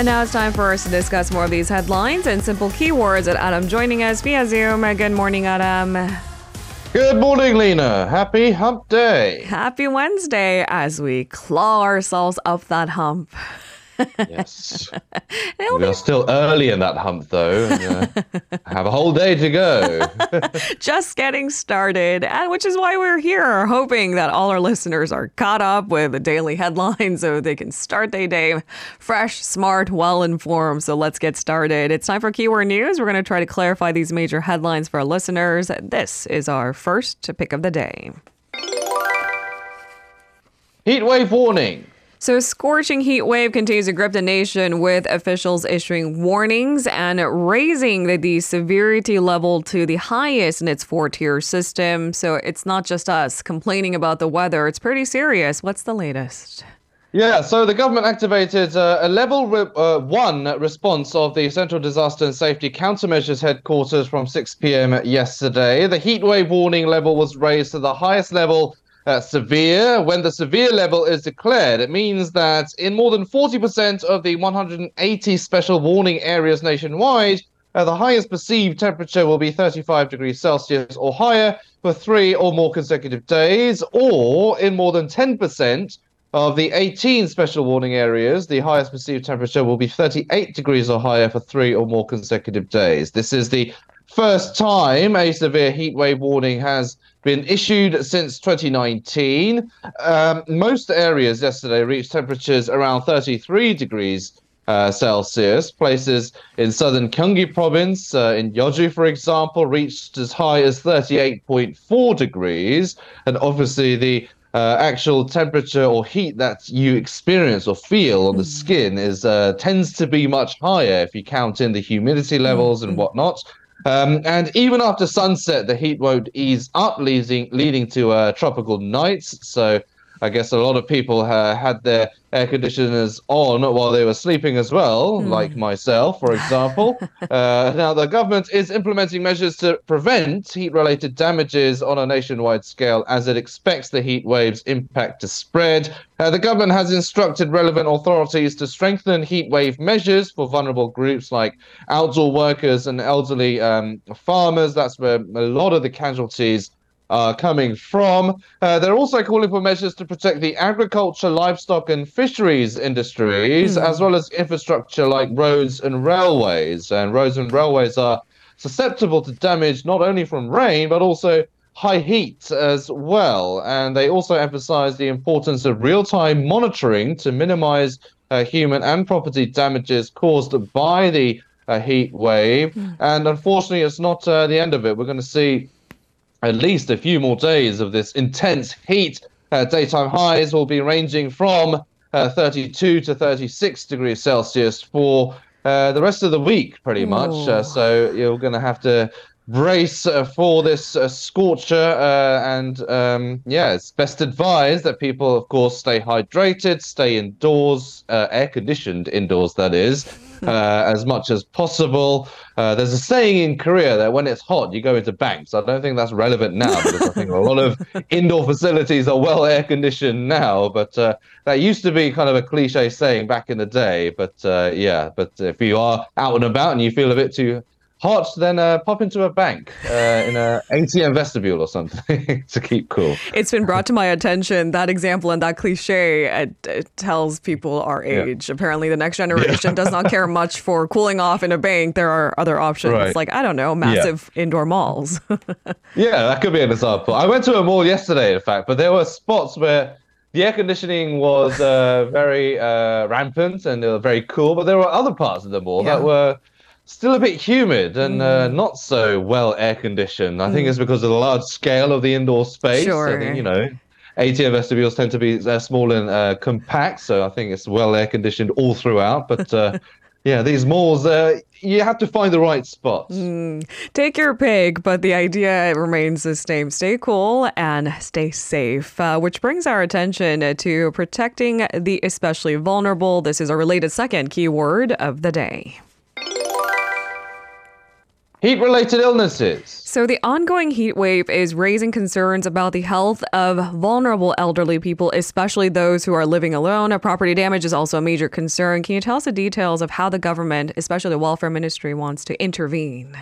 And now it's time for us to discuss more of these headlines and simple keywords. At Adam joining us via Zoom. Good morning, Adam. Good morning, Lena. Happy hump day. Happy Wednesday as we claw ourselves up that hump. Yes. we are still early in that hump, though. And, uh, have a whole day to go. Just getting started, and which is why we're here, hoping that all our listeners are caught up with the daily headlines so they can start their day fresh, smart, well informed. So let's get started. It's time for Keyword News. We're going to try to clarify these major headlines for our listeners. This is our first pick of the day. Heat wave warning. So, scorching heat wave continues to grip the nation with officials issuing warnings and raising the, the severity level to the highest in its four tier system. So, it's not just us complaining about the weather, it's pretty serious. What's the latest? Yeah, so the government activated uh, a level re- uh, one response of the Central Disaster and Safety Countermeasures headquarters from 6 p.m. yesterday. The heat wave warning level was raised to the highest level uh, severe. When the severe level is declared, it means that in more than 40% of the 180 special warning areas nationwide, uh, the highest perceived temperature will be 35 degrees Celsius or higher for three or more consecutive days, or in more than 10% of the 18 special warning areas, the highest perceived temperature will be 38 degrees or higher for three or more consecutive days. This is the first time a severe heat wave warning has been issued since 2019. Um, most areas yesterday reached temperatures around 33 degrees uh, Celsius. Places in southern Gyeonggi province, uh, in Yeoju, for example, reached as high as 38.4 degrees. And obviously, the uh, actual temperature or heat that you experience or feel on the hmm. skin is uh, tends to be much higher if you count in the humidity levels and hmm. whatnot. Um, and even after sunset, the heat won't ease up, leading leading to uh, tropical nights. So I guess a lot of people uh, had their air conditioners on while they were sleeping as well, mm. like myself, for example. uh, now, the government is implementing measures to prevent heat related damages on a nationwide scale as it expects the heat wave's impact to spread. Uh, the government has instructed relevant authorities to strengthen heat wave measures for vulnerable groups like outdoor workers and elderly um, farmers. That's where a lot of the casualties are coming from. Uh, they're also calling for measures to protect the agriculture, livestock, and fisheries industries, mm. as well as infrastructure like roads and railways. And roads and railways are susceptible to damage not only from rain, but also high heat as well. And they also emphasize the importance of real time monitoring to minimize uh, human and property damages caused by the uh, heat wave. Mm. And unfortunately, it's not uh, the end of it. We're going to see at least a few more days of this intense heat. Uh, daytime highs will be ranging from uh, 32 to 36 degrees Celsius for uh, the rest of the week, pretty much. Uh, so you're going to have to brace uh, for this uh, scorcher. and um, yeah, it's best advised that people, of course, stay hydrated, stay indoors, air conditioned indoors, that is uh, as much as possible. Uh, there's a saying in Korea that when it's hot, you go into banks. I don't think that's relevant now because I think a lot of indoor facilities are well air conditioned now. But uh, that used to be kind of a cliche saying back in the day. But uh, yeah, but if you are out and about and you feel a bit too hot, then uh, pop into a bank uh, in an ATM vestibule or something to keep cool. It's been brought to my attention that example and that cliche it, it tells people our age. Yeah. Apparently, the next generation yeah. does not care much for cooling off in a bank. There are other options, right. like I don't know, massive yeah. indoor malls. yeah, that could be an example. I went to a mall yesterday, in fact, but there were spots where the air conditioning was uh, very uh, rampant and they were very cool, but there were other parts of the mall yeah. that were still a bit humid and uh, mm. not so well air conditioned. I think it's mm. because of the large scale of the indoor space. Sure. I think, you know, ATM vestibules tend to be uh, small and uh, compact, so I think it's well air conditioned all throughout. But uh, yeah, these malls, uh, you have to find the right spots. Mm. Take your pick, but the idea remains the same. Stay cool and stay safe, uh, which brings our attention to protecting the especially vulnerable. This is a related second keyword of the day. Heat related illnesses. So, the ongoing heat wave is raising concerns about the health of vulnerable elderly people, especially those who are living alone. Property damage is also a major concern. Can you tell us the details of how the government, especially the welfare ministry, wants to intervene?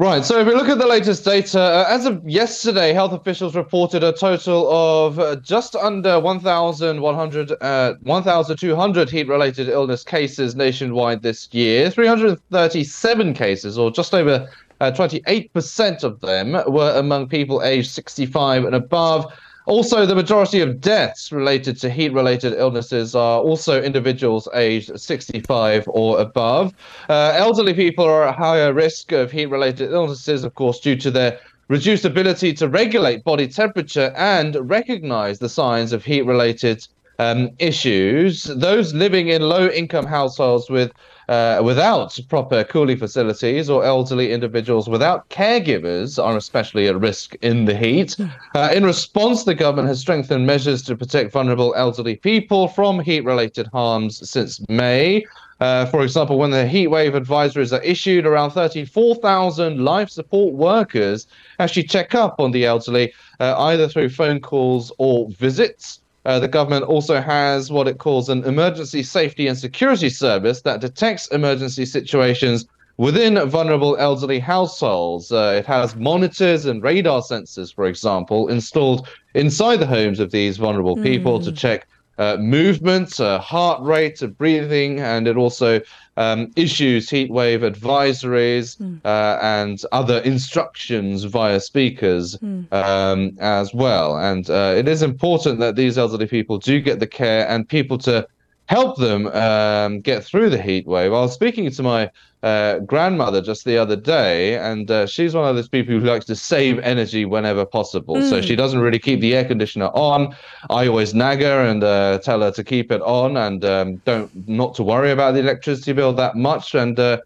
Right. So if we look at the latest data, uh, as of yesterday, health officials reported a total of uh, just under 1,100, uh, 1,200 heat-related illness cases nationwide this year. 337 cases, or just over 28% uh, of them, were among people aged 65 and above. Also, the majority of deaths related to heat related illnesses are also individuals aged 65 or above. Uh, elderly people are at higher risk of heat related illnesses, of course, due to their reduced ability to regulate body temperature and recognize the signs of heat related um, issues. Those living in low income households with uh, without proper cooling facilities or elderly individuals without caregivers are especially at risk in the heat. Uh, in response, the government has strengthened measures to protect vulnerable elderly people from heat related harms since May. Uh, for example, when the heat wave advisories are issued, around 34,000 life support workers actually check up on the elderly, uh, either through phone calls or visits. Uh, the government also has what it calls an emergency safety and security service that detects emergency situations within vulnerable elderly households. Uh, it has monitors and radar sensors, for example, installed inside the homes of these vulnerable people mm. to hmm. check uh, movement, uh, heart rate, breathing, and it also um, issues heat wave advisories mm. uh, and other instructions via speakers mm. um, as well. And uh, it is important that these elderly people do get the care and people to help them um, get through the heat wave. I was speaking to my uh, grandmother just the other day, and uh, she's one of those people who likes to save energy whenever possible. Mm. So she doesn't really keep the air conditioner on. I always nag her and uh, tell her to keep it on and um, don't not to worry about the electricity bill that much. And uh,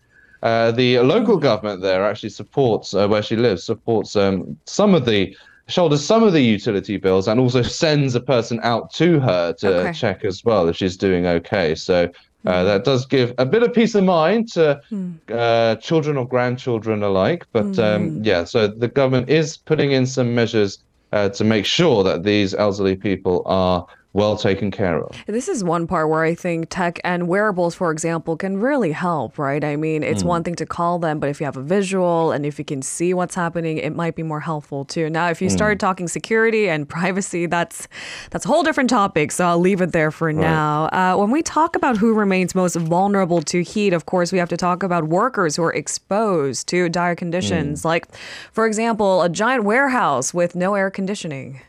uh, the local government there actually supports uh, where she lives supports um, some of the shoulders some of the utility bills and also sends a person out to her to okay. check as well if she's doing okay. So uh, hmm. that does give a bit of peace of mind to mm. uh, children or grandchildren alike. But mm. um, yeah, so the government is putting in some measures uh, to make sure that these elderly people are well taken care of. This is one part where I think tech and wearables, for example, can really help, right? I mean, it's mm. one thing to call them, but if you have a visual and if you can see what's happening, it might be more helpful too. Now, if you mm. start talking security and privacy, that's that's a whole different topic. So I'll leave it there for right. now. Uh, when we talk about who remains most vulnerable to heat, of course, we have to talk about workers who are exposed to dire conditions, mm. like, for example, a giant warehouse with no air conditioning.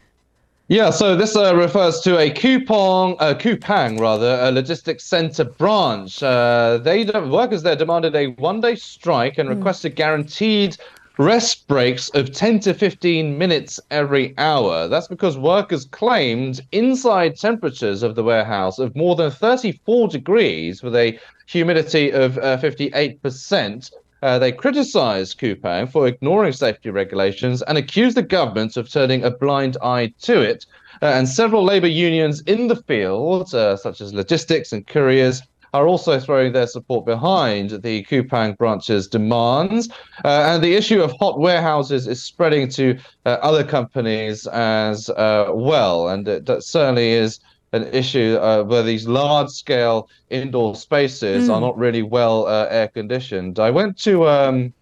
Yeah, so this uh, refers to a Coupang, uh, Coupang rather, a logistics center branch. Uh, they workers there demanded a one-day strike and mm. requested guaranteed rest breaks of 10 to 15 minutes every hour. That's because workers claimed inside temperatures of the warehouse of more than 34 degrees with a humidity of 58%. Uh, they criticized Coupang for ignoring safety regulations and accused the government of turning a blind eye to it. Uh, and several labor unions in the field, uh, such as logistics and couriers, are also throwing their support behind the Coupang branch's demands. Uh, and the issue of hot warehouses is spreading to uh, other companies as uh, well. And it, that certainly is an issue uh, where these large scale indoor spaces mm. are hmm. not really well uh, air conditioned. I went to um,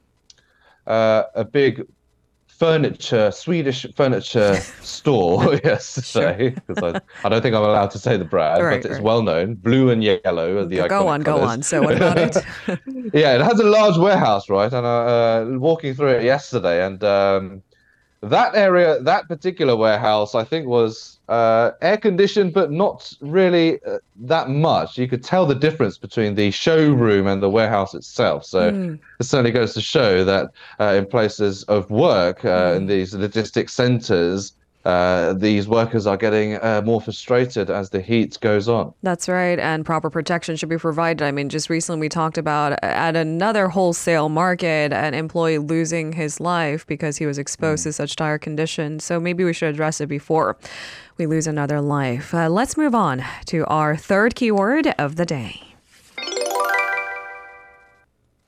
uh, a big furniture, Swedish furniture store yesterday because I, I don't think I'm allowed to say the brand, right, but it's right. well known, blue and yellow are the Go on, colors. go on. So what about it? yeah, it has a large warehouse, right? And uh, walking through it yesterday, and um, that area, that particular warehouse, I think was uh, air conditioned, but not really uh, that much. You could tell the difference between the showroom and the warehouse itself. So mm. it certainly goes to show that uh, in places of work, mm. in these logistics centers, uh, these workers are getting uh, more frustrated as the heat goes on. That's right. And proper protection should be provided. I mean, just recently we talked about at another wholesale market, an employee losing his life because he was exposed mm. to such dire conditions. So maybe we should address it before we lose another life. Uh, let's move on to our third keyword of the day.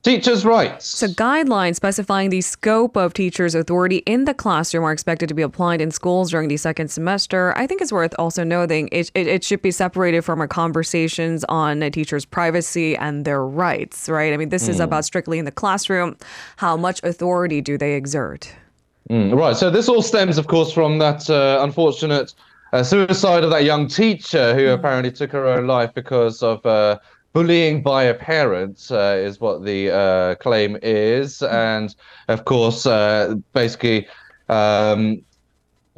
Teachers' rights. So, guidelines specifying the scope of teachers' authority in the classroom are expected to be applied in schools during the second semester. I think it's worth also noting it, it, it should be separated from our conversations on a teacher's privacy and their rights, right? I mean, this mm. is about strictly in the classroom. How much authority do they exert? Mm, right. So, this all stems, of course, from that uh, unfortunate uh, suicide of that young teacher who mm. apparently took her own life because of. Uh, bullying by a parent uh, is what the uh, claim is, and of course, uh, basically. Um,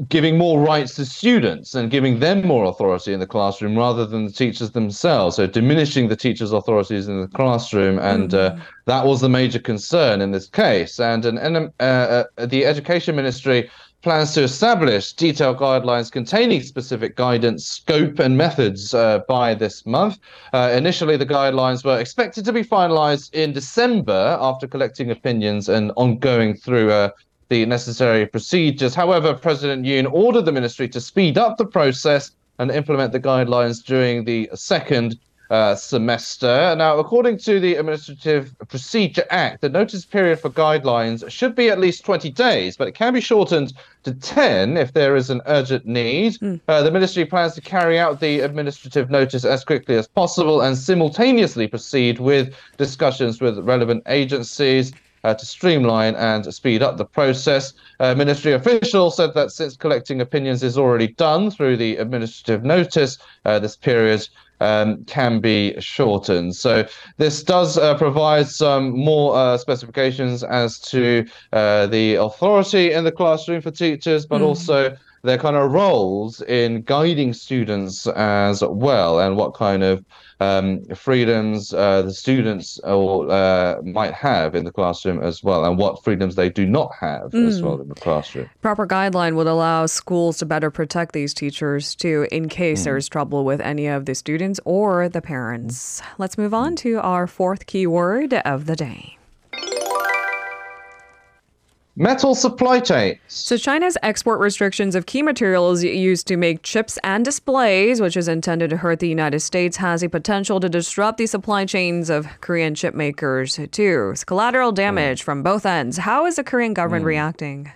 giving more rights to students and giving them more authority in the classroom rather than the teachers themselves. So diminishing the teachers' authorities in the classroom, and uh, mm-hmm. uh, that was the major concern in this case. And, and uh, uh, the Education Ministry plans to establish detailed guidelines containing specific guidance, scope, and methods uh, by this month. Uh, initially, the guidelines were expected to be finalized in December after collecting opinions and ongoing through uh, the necessary procedures. However, President Yoon ordered the ministry to speed up the process and implement the guidelines during the second uh, semester. Now, according to the Administrative Procedure Act, the notice period for guidelines should be at least 20 days, but it can be shortened to 10 if there is an urgent need. Mm. Uh, the ministry plans to carry out the administrative notice as quickly as possible and simultaneously proceed with discussions with relevant agencies. Uh, to streamline and speed up the process. Uh, ministry officials said that since collecting opinions is already done through the administrative notice, uh, this period um, can be shortened. So this does uh, provide some more uh, specifications as to uh, the authority in the classroom for teachers, but mm. also their kind of roles in guiding students as well, and what kind of um, freedoms uh, the students or, uh, might have in the classroom as well, and what freedoms they do not have mm. as well in the classroom. Proper guideline would allow schools to better protect these teachers too, in case mm. there's trouble with any of the students or the parents. Let's move on to our fourth keyword of the day. Metal supply chains. So, China's export restrictions of key materials used to make chips and displays, which is intended to hurt the United States, has the potential to disrupt the supply chains of Korean chip makers, too. It's collateral damage mm. from both ends. How is the Korean government mm. reacting?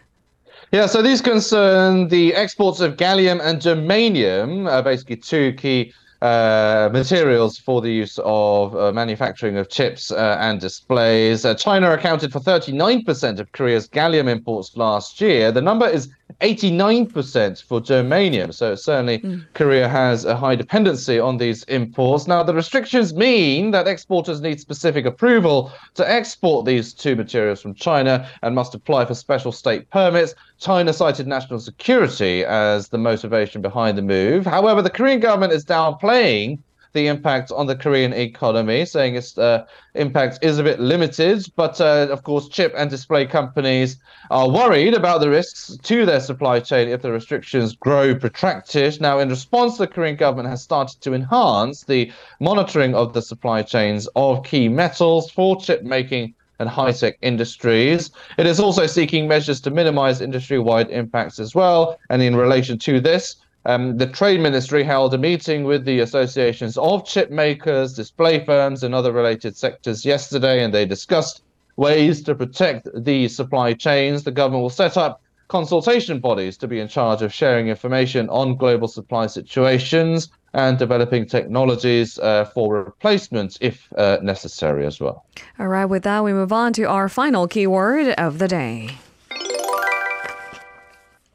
Yeah, so these concern the exports of gallium and germanium, uh, basically two key uh, materials for the use of uh, manufacturing of chips uh, and displays. Uh, China accounted for 39% of Korea's gallium imports last year. The number is 89% for germanium. So certainly mm. Korea has a high dependency on these imports. Now, the restrictions mean that exporters need specific approval to export these two materials from China and must apply for special state permits. China cited national security as the motivation behind the move. However, the Korean government is downplaying the impact on the Korean economy, saying its uh, impact is a bit limited. But uh, of course, chip and display companies are worried about the risks to their supply chain if the restrictions grow protracted. Now, in response, the Korean government has started to enhance the monitoring of the supply chains of key metals for chip making and high tech industries. It is also seeking measures to minimize industry wide impacts as well. And in relation to this, um, the Trade Ministry held a meeting with the associations of chip makers, display firms, and other related sectors yesterday, and they discussed ways to protect the supply chains. The government will set up consultation bodies to be in charge of sharing information on global supply situations and developing technologies uh, for replacement if uh, necessary as well. All right, with that, we move on to our final keyword of the day.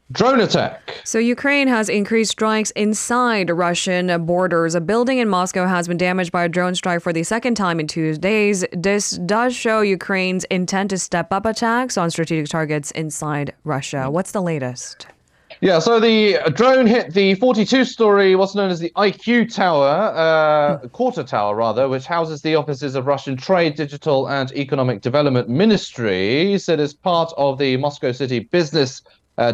Drone attack. So, Ukraine has increased strikes inside Russian borders. A building in Moscow has been damaged by a drone strike for the second time in two days. This does show Ukraine's intent to step up attacks on strategic targets inside Russia. What's the latest? Yeah, so the drone hit the 42 story, what's known as the IQ Tower, uh, quarter tower rather, which houses the offices of Russian Trade, Digital and Economic Development Ministries. It is part of the Moscow City Business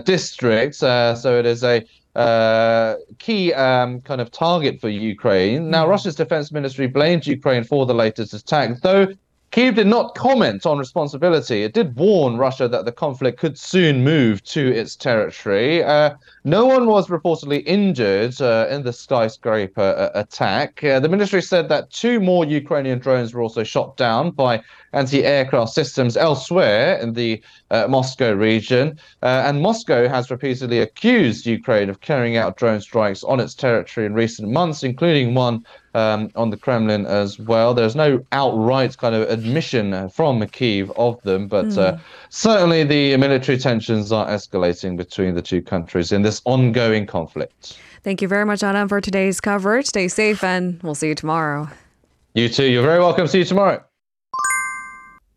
districts. Uh, so it is a uh, key um, kind of target for Ukraine. Now, mm-hmm. Russia's defense ministry blamed Ukraine for the latest attack, though Kiev did not comment on responsibility. It did warn Russia that the conflict could soon move to its territory. Uh, no one was reportedly injured uh, in the skyscraper uh, attack. Uh, the ministry said that two more Ukrainian drones were also shot down by anti aircraft systems elsewhere in the uh, Moscow region. Uh, and Moscow has repeatedly accused Ukraine of carrying out drone strikes on its territory in recent months, including one um, on the Kremlin as well. There's no outright kind of admission from Kiev of them, but mm. uh, certainly the military tensions are escalating between the two countries in this ongoing conflict. Thank you very much, Adam, for today's coverage. Stay safe, and we'll see you tomorrow. You too. You're very welcome. See you tomorrow.